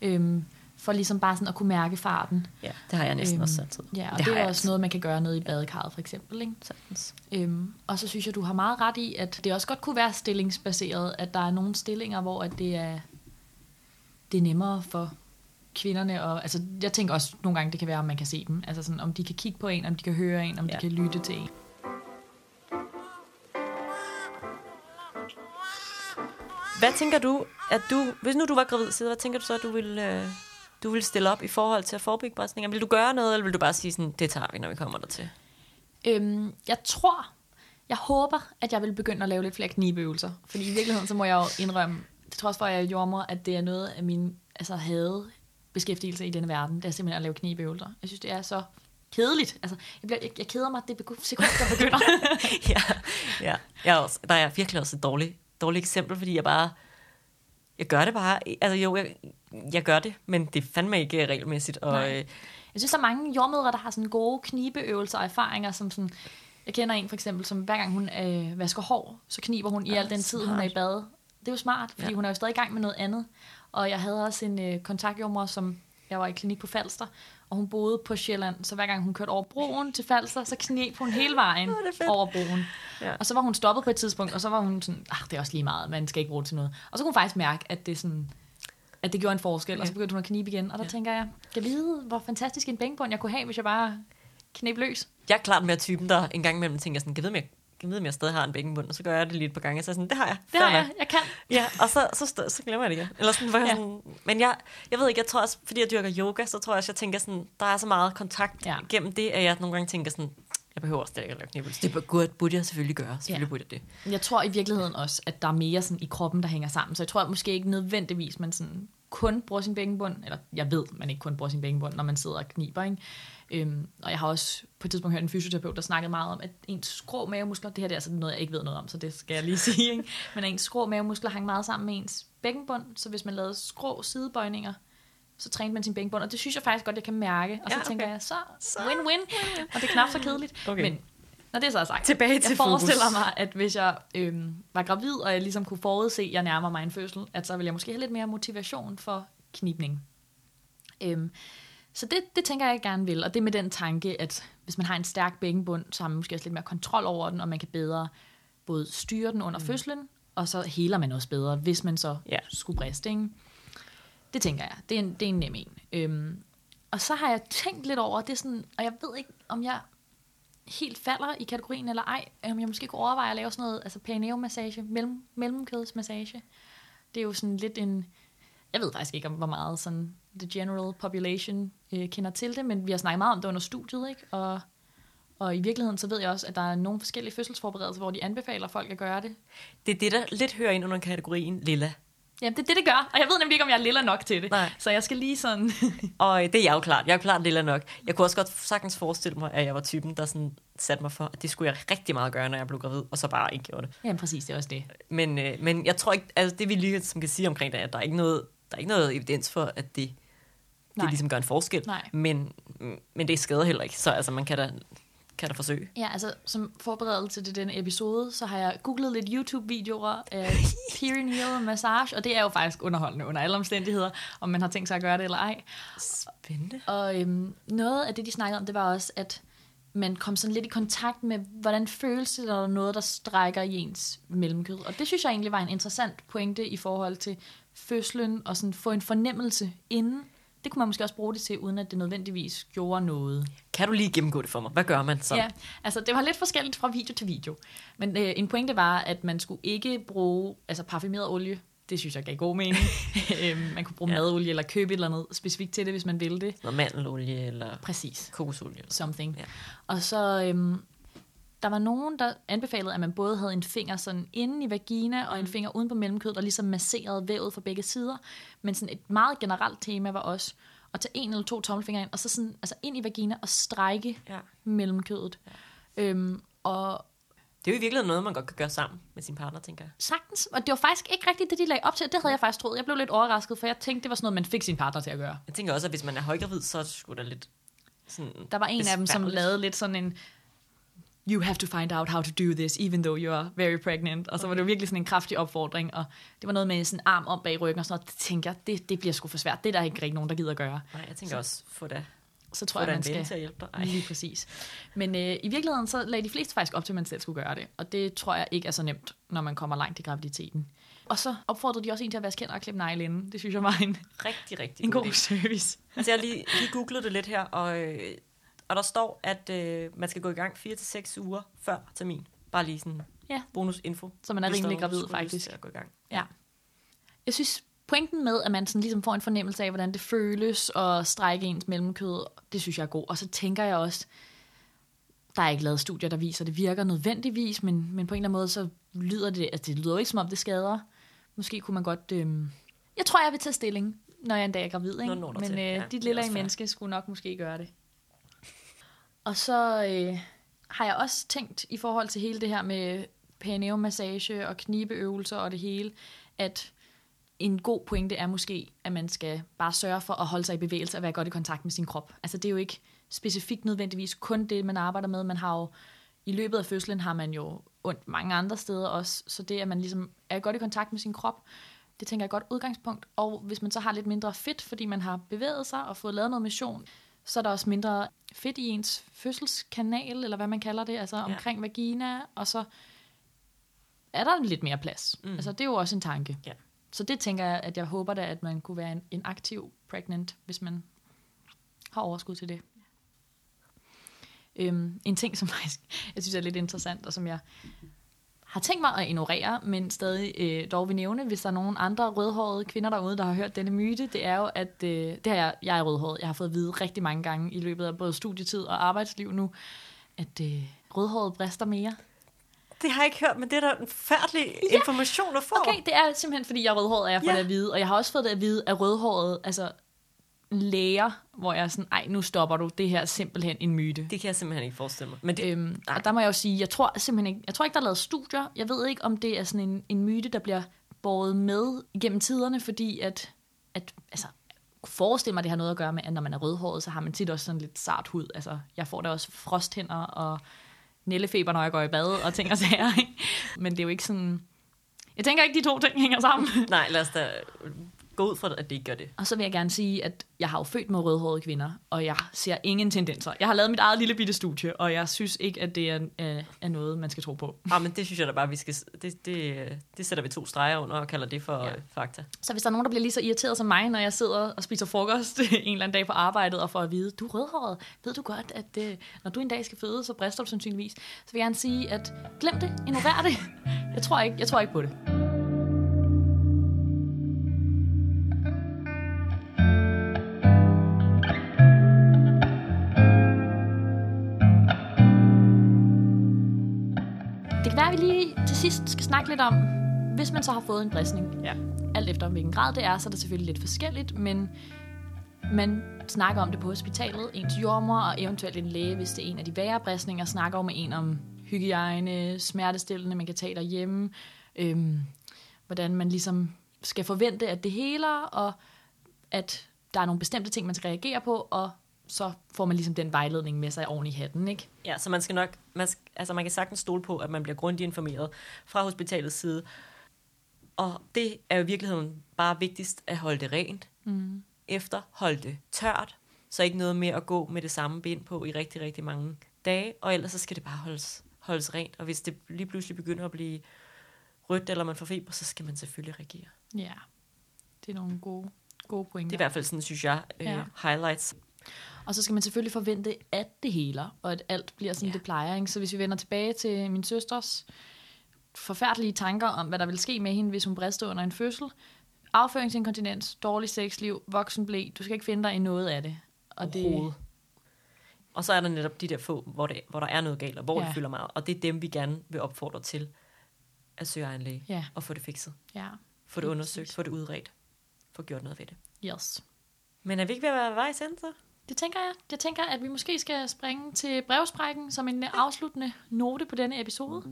Øhm, for ligesom bare sådan at kunne mærke farten. Ja, det har jeg næsten Øhm, også samtidig. Ja, og det det, er også noget, man kan gøre nede i badekarret, for eksempel. Ikke? Sagtens. Øhm, og så synes jeg, du har meget ret i, at det også godt kunne være stillingsbaseret, at der er nogle stillinger, hvor at det er, det er nemmere for kvinderne. Og, altså, jeg tænker også nogle gange, det kan være, om man kan se dem. Altså sådan, om de kan kigge på en, om de kan høre en, om ja. de kan lytte til en. Hvad tænker du, at du, hvis nu du var gravid, så hvad tænker du så, at du ville, øh, du ville stille op i forhold til at forebygge bristninger? Vil du gøre noget, eller vil du bare sige sådan, det tager vi, når vi kommer dertil? Øhm, jeg tror, jeg håber, at jeg vil begynde at lave lidt flere knibeøvelser. Fordi i virkeligheden, så må jeg jo indrømme, til trods for, at jeg er jordmor, at det er noget af min altså, havde beskæftigelse i denne verden. Det er simpelthen at lave knibeøvelser. Jeg synes, det er så kedeligt. Altså, jeg, bliver, jeg, jeg keder mig det sekund, der begynder. ja, ja. Jeg er også, der er virkelig også et dårligt, eksempel, fordi jeg bare, jeg gør det bare, altså jo, jeg, jeg gør det, men det er fandme ikke regelmæssigt, og Nej. øh, Jeg synes, der er mange jordmødre, der har sådan gode knibeøvelser og erfaringer, som sådan, jeg kender en for eksempel, som hver gang hun øh, vasker hår, så kniber hun i Ah, al den tid, hun er i bad. Det er jo smart, fordi Ja. hun er jo stadig i gang med noget andet. Og jeg havde også en øh, kontaktjordmor, som jeg var i klinik på Falster, og hun boede på Sjælland, så hver gang hun kørte over broen til Falster, så knep hun hele vejen fedt. over broen. Ja. Og så var hun stoppet på et tidspunkt, og så var hun sådan, ah, det er også lige meget, man skal ikke bruge det til noget. Og så kunne hun faktisk mærke, at det sådan, at det gjorde en forskel, og så begyndte hun at knibe igen. Og der Ja. tænker jeg, kan vide, hvor fantastisk en bænkbund jeg kunne have, hvis jeg bare knep løs. jeg er klart mere typen, der en gang imellem tænker sådan, kan jeg vide, om jeg jeg ved, om jeg stadig har en bækkenbund, og så gør jeg det lige et par gange, og så er jeg sådan, det har jeg. Det har jeg. Jeg kan. Ja, og så, så, så, så glemmer jeg det igen. Eller sådan, hvor Ja. sådan, men jeg, jeg ved ikke, jeg tror også, fordi jeg dyrker yoga, så tror jeg også, jeg tænker sådan, der er så meget kontakt Ja. gennem det, at jeg nogle gange tænker sådan, jeg behøver også ikke at lave knæbøvelser. Det burde- burde, jeg selvfølgelig gøre. Selvfølgelig Ja. burde jeg det. Jeg tror i virkeligheden også, at der er mere sådan i kroppen, der hænger sammen. Så jeg tror måske ikke nødvendigvis, man sådan kun bruger sin bækkenbund. Eller jeg ved, man ikke kun bruger sin bækkenbund, når man sidder og kniber. Ikke? Øhm, og jeg har også på et tidspunkt hørt en fysioterapeut, der snakkede meget om, at ens skrå mavemuskler, det her det er altså noget, jeg ikke ved noget om, så det skal jeg lige sige, ikke? men ens skrå mavemuskler hang meget sammen med ens bækkenbund, så hvis man lavede skrå sidebøjninger, så trænede man sin bækkenbund, og det synes jeg faktisk godt, jeg kan mærke. Og så Ja, okay. tænker jeg, så win-win, og det er knap så kedeligt. Okay. Men når det så er sagt, Tilbage jeg til forestiller fokus. mig, at hvis jeg øhm, var gravid, og jeg ligesom kunne forudse, at jeg nærmer mig en fødsel, at så ville jeg måske have lidt mere motivation for knibning. Øhm, så det, det tænker jeg, jeg gerne vil. Og det med den tanke, at hvis man har en stærk bækkenbund, så har man måske også lidt mere kontrol over den, og man kan bedre både styre den under mm. fødslen, og så heler man også bedre, hvis man så Ja. skulle briste. Ikke? Det tænker jeg. Det er en, det er en nem en. Øhm, og så har jeg tænkt lidt over, det er sådan, og jeg ved ikke, om jeg helt falder i kategorien eller ej, om jeg måske kunne overveje at lave sådan noget, altså perineum-massage, mellem, mellemkødsmassage. Det er jo sådan lidt en, jeg ved faktisk ikke, om hvor meget sådan the general population øh, kender til det, men vi har snakket meget om det under studiet, ikke? Og, og i virkeligheden så ved jeg også, at der er nogle forskellige fødselsforberedelser, hvor de anbefaler folk at gøre det. Det er det, der lidt hører ind under kategorien lilla. Jamen, det er det, det gør, og jeg ved nemlig ikke, om jeg er lilla nok til det. Nej. Så jeg skal lige sådan... Og øh, det er jeg jo klart. Jeg er jo klart lilla nok. Jeg kunne også godt sagtens forestille mig, at jeg var typen, der sådan satte mig for, at det skulle jeg rigtig meget gøre, når jeg blev gravid, og så bare ikke gjorde det. Jamen, præcis, det er også det. Men, øh, men jeg tror ikke, altså det vi lige som kan sige omkring det, er, at der er ikke noget, der er ikke noget evidens for, at det, Nej. det ligesom gør en forskel. Nej. Men, men det skader heller ikke, så altså, man kan da, kan da forsøge. Ja, altså som forberedelse til denne episode, så har jeg googlet lidt YouTube-videoer af perineal massage, og det er jo faktisk underholdende under alle omstændigheder, om man har tænkt sig at gøre det eller ej. Spændende. Og øhm, noget af det, de snakkede om, det var også, at man kom sådan lidt i kontakt med, hvordan føles det, når der er noget, der strækker i ens mellemkød. Og det synes jeg egentlig var en interessant pointe i forhold til fødslen, og sådan få en fornemmelse inden. Det kunne man måske også bruge det til, uden at det nødvendigvis gjorde noget. Kan du lige gennemgå det for mig? Hvad gør man så? Ja, altså det var lidt forskelligt fra video til video. Men øh, en pointe var, at man skulle ikke bruge altså parfumeret olie. Det synes jeg gav god mening. Øhm, man kunne bruge Ja. ja. madolie eller købe et eller andet specifikt til det, hvis man ville det. Noget mandelolie eller Præcis. kokosolie? Eller. Something. Ja. Og så øhm, der var nogen, der anbefalede, at man både havde en finger sådan inde i vagina, og en finger uden på mellemkødet, og ligesom masserede vævet fra begge sider. Men sådan et meget generelt tema var også at tage en eller to tommelfingre ind, og så sådan, altså ind i vagina og strække Ja. mellemkødet. Ja. Øhm, og Det er jo i virkeligheden noget, man godt kan gøre sammen med sin partner, tænker jeg. sagtens, og det var faktisk ikke rigtigt det, de lagde op til. Det havde jeg faktisk troet. Jeg blev lidt overrasket, for jeg tænkte, det var sådan noget, man fik sin partner til at gøre. Jeg tænker også, at hvis man er højgravid, så er sgu da lidt sådan... Der var en af dem, som lavede lidt sådan en you have to find out how to do this, even though you are very pregnant. Og så var det jo virkelig sådan en kraftig opfordring, og det var noget med sådan en arm om bag ryggen og sådan noget. Det tænker jeg, det, det bliver sgu for svært. Det er der ikke rigtig nogen, der gider at gøre. Nej, jeg tænker også, få da, Så tror jeg, man skal... til at hjælpe dig. Ej. Lige præcis. Men øh, i virkeligheden, så lagde de fleste faktisk op til, at man selv skulle gøre det. Og det tror jeg ikke er så nemt, når man kommer langt i graviditeten. Og så opfordrede de også en til at vaske hænder og klippe negle inden. Det synes jeg var en, Rigtig, rigtig en god god service. Altså, jeg lige, lige googlet det lidt her, og, øh, og der står, at øh, man skal gå i gang 4-6 uger før termin. Bare lige sådan Ja. bonusinfo. Så man er rimelig gravid, faktisk. At gå i gang. Ja. Jeg synes, pointen med, at man sådan ligesom får en fornemmelse af, hvordan det føles at strække ens mellemkød, det synes jeg er god. Og så tænker jeg også, der er ikke lavet studier, der viser, at det virker nødvendigvis, men, men på en eller anden måde, så lyder det, altså det lyder jo ikke som om, det skader. Måske kunne man godt... Øhm... Jeg tror, jeg vil tage stilling, når jeg en dag er gravid. Ikke? Når Men øh, Ja, dit lille menneske skulle nok måske gøre det. Og så øh, har jeg også tænkt i forhold til hele det her med perineum-massage og knibeøvelser og det hele, at en god pointe er måske, at man skal bare sørge for at holde sig i bevægelse og være godt i kontakt med sin krop. Altså det er jo ikke specifikt nødvendigvis kun det, man arbejder med. Man har jo i løbet af fødslen har man jo ondt mange andre steder også, så det, at man ligesom er godt i kontakt med sin krop, det tænker jeg er et godt udgangspunkt. Og hvis man så har lidt mindre fedt, fordi man har bevæget sig og fået lavet noget motion, så er der også mindre fedt i ens fødselskanal, eller hvad man kalder det, altså Ja. omkring vagina, og så er der lidt mere plads. Mm. Altså det er jo også en tanke. Ja. Så det tænker jeg, at jeg håber da, at man kunne være en, en aktiv pregnant, hvis man har overskud til det. Øhm, en ting, som faktisk, jeg synes er lidt interessant, og som jeg har tænkt mig at ignorere, men stadig øh, dog vil nævne, hvis der er nogen andre rødhårede kvinder derude, der har hørt denne myte, det er jo, at øh, det har jeg, jeg er rødhåret. Jeg har fået at vide rigtig mange gange i løbet af både studietid og arbejdsliv nu, at øh, rødhåret brister mere. Det har jeg ikke hørt, men det er da en færdig Ja. information at få. Okay, det er simpelthen, fordi jeg er rødhåret, og jeg får Ja. ja. det at vide. Og jeg har også fået det at vide af rødhåret, altså læger, hvor jeg er sådan, ej, nu stopper du, det her er simpelthen en myte. Det kan jeg simpelthen ikke forestille mig. Men det, Øhm, nej. og der må jeg jo sige, jeg tror simpelthen ikke, jeg tror ikke, der er lavet studier. Jeg ved ikke, om det er sådan en, en myte, der bliver båret med igennem tiderne, fordi at, at altså, forestille mig, at det har noget at gøre med, at når man er rødhåret, så har man tit også sådan lidt sart hud. Altså, jeg får da også frosthænder og nællefeber, når jeg går i bad og ting og sager. Men det er jo ikke sådan... Jeg tænker ikke, de to ting hænger sammen. nej, lad os da gå ud fra, at det ikke gør det. Og så vil jeg gerne sige, at jeg har jo født med rødhårede kvinder, og jeg ser ingen tendenser. Jeg har lavet mit eget lille bitte studie, og jeg synes ikke, at det er, er, er noget, man skal tro på. Ah, men det synes jeg da bare, vi skal... Det, det, det sætter vi to streger under og kalder det for Ja. ja. fakta. Så hvis der er nogen, der bliver lige så irriteret som mig, når jeg sidder og spiser frokost en eller anden dag på arbejdet, og får at vide, du er rødhåret, ved du godt, at øh, når du en dag skal føde, så brister du sandsynligvis. Så vil jeg gerne sige, at glem det, ignorer det. Jeg tror ikke, jeg tror ikke på det. Det sidst skal snakke lidt om, hvis man så har fået en bristning, Ja. alt efter hvilken grad det er, så er det selvfølgelig lidt forskelligt, men man snakker om det på hospitalet, ens jordmor og eventuelt en læge, hvis det er en af de værre bristninger, snakker med en om hygiejne, smertestillende, man kan tage derhjemme, øhm, hvordan man ligesom skal forvente, at det heler, og at der er nogle bestemte ting, man skal reagere på, og så får man ligesom den vejledning med sig oven i hatten, ikke? Ja, så man skal nok, man, sk- altså man kan sagtens stole på, at man bliver grundigt informeret fra hospitalets side. Og det er jo i virkeligheden bare vigtigst at holde det rent. Mm. Efter holde det tørt, så ikke noget med at gå med det samme ben på i rigtig, rigtig mange dage. Og ellers så skal det bare holdes, holdes rent. Og hvis det lige pludselig begynder at blive rødt, eller man får feber, så skal man selvfølgelig reagere. Ja, det er nogle gode, gode pointer. Det er i hvert fald sådan, synes jeg, øh, Ja. highlights. Og så skal man selvfølgelig forvente, at det heler, og at alt bliver, som Ja. det plejer. Ikke? Så hvis vi vender tilbage til min søsters forfærdelige tanker om, hvad der vil ske med hende, hvis hun brister under en fødsel. Afføringsinkontinens, dårlig sexliv, voksenblæ. Du skal ikke finde dig i noget af det. Og det. Og så er der netop de der få, hvor, det, hvor der er noget galt, og hvor ja. Det fylder meget. Og det er dem, vi gerne vil opfordre til at søge egen læge Ja, og få det fikset. ja. Få det undersøgt, få det udredt, få gjort noget ved det. Yes. Men er vi ikke ved at være vejs så? Det tænker jeg. Jeg tænker, at vi måske skal springe til brevsprækken som en afsluttende note på denne episode.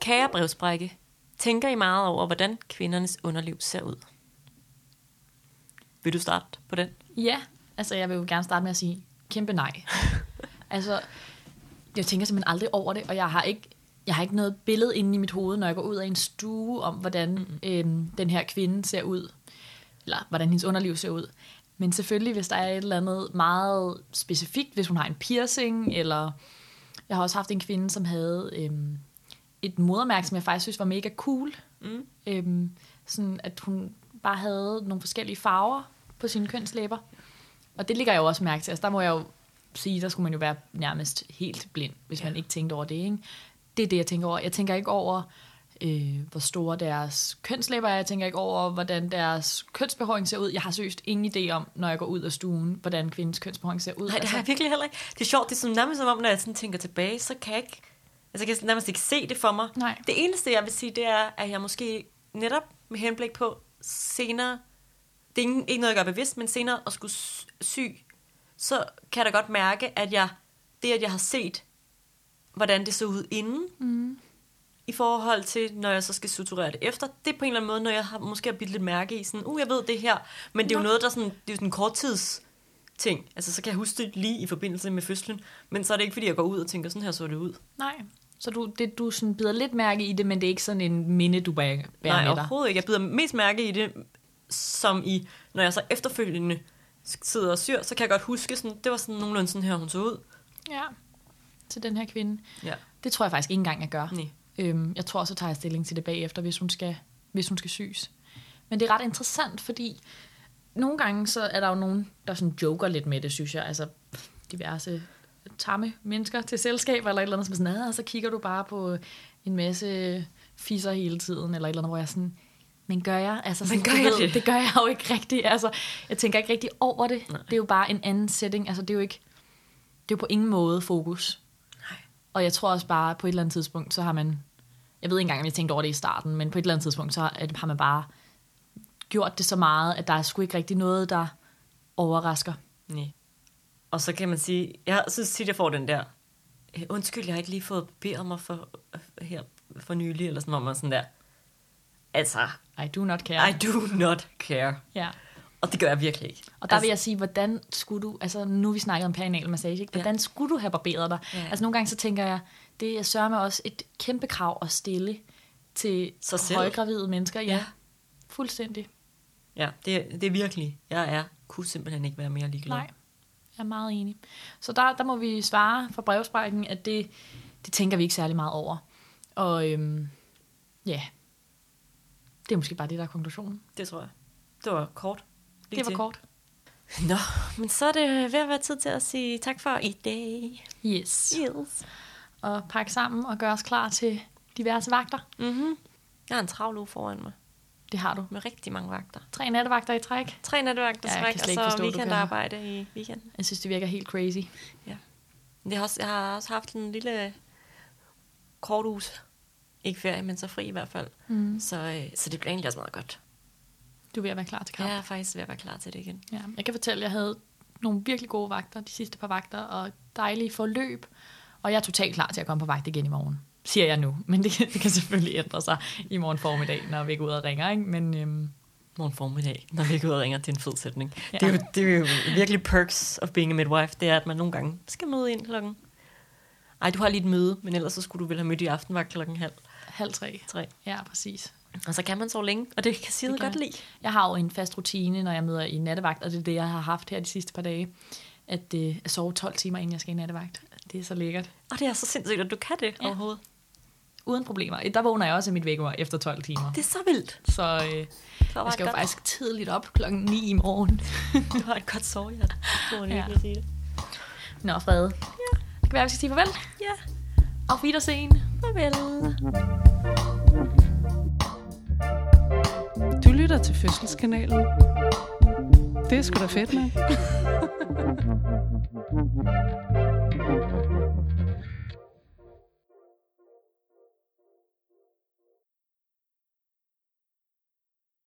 Kære brevsprække, tænker I meget over, hvordan kvindernes underliv ser ud? Vil du starte på den? Ja, altså jeg vil jo gerne starte med at sige kæmpe nej. altså, jeg tænker simpelthen aldrig over det, og jeg har ikke, jeg har ikke noget billede inde i mit hoved, når jeg går ud af en stue, om hvordan mm-hmm. øhm, den her kvinde ser ud, eller hvordan hendes underliv ser ud. Men selvfølgelig, hvis der er et eller andet meget specifikt, hvis hun har en piercing, eller jeg har også haft en kvinde, som havde øhm, et modermærke, som jeg faktisk synes var mega cool. Mm. Øhm, sådan at hun bare havde nogle forskellige farver på sine kønslæber. Og det ligger jeg jo også mærke til. Altså, der må jeg jo sige, der skulle man jo være nærmest helt blind, hvis ja. man ikke tænkte over det. Ikke? Det er det, jeg tænker over. Jeg tænker ikke over, øh, hvor store deres kønslæber er. Jeg tænker ikke over, hvordan deres kønsbehåring ser ud. Jeg har seriøst ingen idé om, når jeg går ud af stuen, hvordan kvindens kønsbehåring ser ud. Nej, det har jeg virkelig heller ikke. Det er sjovt, det er sådan, nærmest som om, når jeg sådan tænker tilbage, så kan jeg ikke, altså jeg kan nærmest ikke se det for mig. Nej. Det eneste, jeg vil sige, det er, at jeg måske netop med henblik på senere, det er ikke noget, jeg gør bevidst, men senere at skulle sy- sy, så kan jeg da godt mærke, at jeg, det, at jeg har set, hvordan det så ud inden, Mm. i forhold til, når jeg så skal suturere det efter, det er på en eller anden måde, når jeg har, måske har bidt lidt mærke i, sådan, uh, jeg ved det her, men det er jo Nå. noget, der sådan, det er jo sådan en korttids ting. Altså, så kan jeg huske det lige i forbindelse med fødslen, men så er det ikke, fordi jeg går ud og tænker, sådan her så det ud. Nej. Så du, det, du sådan bider lidt mærke i det, men det er ikke sådan en minde, du bærer, Nej, med dig. overhovedet ikke. Jeg bider mest mærke i det, som i, når jeg så efterfølgende sidder og syr, så kan jeg godt huske, sådan, det var sådan nogenlunde sådan her, hun så ud. Ja, til den her kvinde. Ja. Det tror jeg faktisk ikke engang, jeg gør. Nej. Øhm, jeg tror også, at tager stilling til det bagefter, hvis hun skal, hvis hun skal syes. Men det er ret interessant, fordi nogle gange så er der jo nogen, der sådan joker lidt med det, synes jeg. Altså diverse tamme mennesker til selskab eller et eller andet, som er sådan, "Ah, og så kigger du bare på en masse fisser hele tiden, eller et eller andet, hvor jeg sådan, men gør jeg? Altså, sådan, gør du jeg ved, det? det gør jeg jo ikke rigtigt. Altså, jeg tænker ikke rigtig over det. Nej. Det er jo bare en anden setting. Altså, det er jo ikke, det er jo på ingen måde fokus. Og jeg tror også bare, på et eller andet tidspunkt, så har man, jeg ved ikke engang, om jeg tænkte over det i starten, men på et eller andet tidspunkt, så har man bare gjort det så meget, at der er sgu ikke rigtig noget, der overrasker. Nej. Og så kan man sige, jeg synes tit, jeg får den der, "Øh, undskyld, jeg har ikke lige fået bedt mig for, her for nylig, eller sådan, hvor man sådan der, altså, I do not care. I do not care. Ja. Og det gør jeg virkelig ikke. Og der vil jeg sige, hvordan skulle du, altså nu vi snakket om perineal massage, ikke? hvordan skulle du have barberet dig? Ja. Altså nogle gange så tænker jeg, det er sørme også et kæmpe krav at stille til Sig selv. højgravide mennesker. Ja, Ja. fuldstændig. Ja, det, det er virkelig, jeg er, kunne simpelthen ikke være mere ligeglad. Nej, jeg er meget enig. Så der, der må vi svare fra brevsprækken, at det, det tænker vi ikke særlig meget over. Og øhm, ja, det er måske bare det, der er konklusionen. Det tror jeg. Det var kort. Lige Det var kort. Nå, men så er det ved at være tid til at sige tak for i dag. Yes. Yes. Og pakke sammen og gøre os klar til diverse vagter. Mm-hmm. Jeg har en travl uge foran mig, Det har du. med rigtig mange vagter. Tre nattevagter i træk. Tre nattevagter Ja, jeg ja, kan og så forstå, du kan weekendarbejde i weekenden. Jeg synes, det virker helt crazy. Men Det har også, jeg har også haft en lille kort uges, ikke ferie, men så fri i hvert fald. Mm. Så, øh, så det bliver egentlig også meget godt. Du er ved at være klar til kamp. Jeg er faktisk ved at være klar til det igen. Ja. Jeg kan fortælle, at jeg havde nogle virkelig gode vagter, de sidste par vagter, og dejlige forløb. Og jeg er totalt klar til at komme på vagt igen i morgen. Siger jeg nu. Men det, kan- det kan selvfølgelig ændre sig i morgen formiddag, når vi går ud og ringer. Ikke? Men øhm, Morgen formiddag, når vi går ud og ringer, er en fed sætning. Ja. Det, er jo, det er jo virkelig perks of being a midwife, det er, at man nogle gange skal møde ind klokken. Ej, du har lige et møde, men ellers så skulle du vel have mødt i aftenvagt klokken halv halv tre. tre. Ja, præcis. Og så kan man sove længe, og det kan sige godt jeg. lide. Jeg har jo en fast rutine, når jeg møder i nattevagt, og det er det, jeg har haft her de sidste par dage. At, øh, at sove 12 timer, inden jeg skal i nattevagt. Det er så lækkert. Og det er så sindssygt, at du kan det Ja. overhovedet. Uden problemer. Der vågner jeg også af mit vækkeur efter 12 timer. Det er så vildt. Så øh, jeg skal jo godt. faktisk tidligt op klokken 9 i morgen. Du har et godt sovehjert. Du må Ja. sige det. Nå, Frede. Ja. Det kan være, vi skal sige farvel. Ja, Auf Wiedersehen. farvel lytter til Fødselskanalen. Det er sgu da fedt, mand.